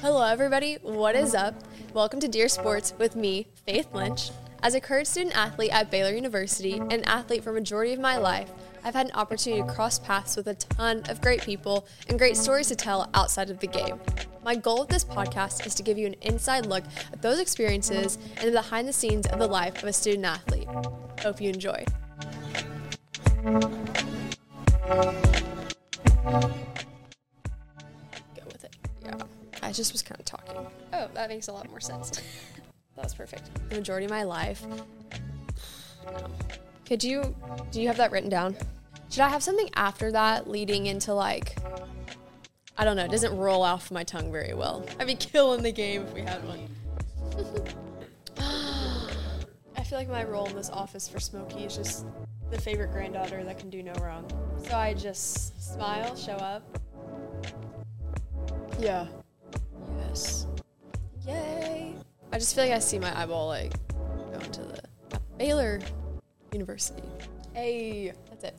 Hello, everybody. What is up? Welcome to Dear Sports with me, Faith Lynch. As a current student athlete at Baylor University and an athlete for majority of my life, I've had an opportunity to cross paths with a ton of great people and great stories to tell outside of the game. My goal with this podcast is to give you an inside look at those experiences and the behind the scenes of the life of a student athlete. Hope you enjoy. I just was kind of talking. Oh, that makes a lot more sense. that was perfect. The majority of my life. No. Could you, do you have that written down? Should I have something after that leading into like, I don't know, it doesn't roll off my tongue very well. I'd be killing the game if we had one. I feel like my role in this office for Smokey is just the favorite granddaughter that can do no wrong. So I just smile, show up. Yeah. Yay. I just feel like I see my eyeball like going to the Baylor University. Hey, that's it.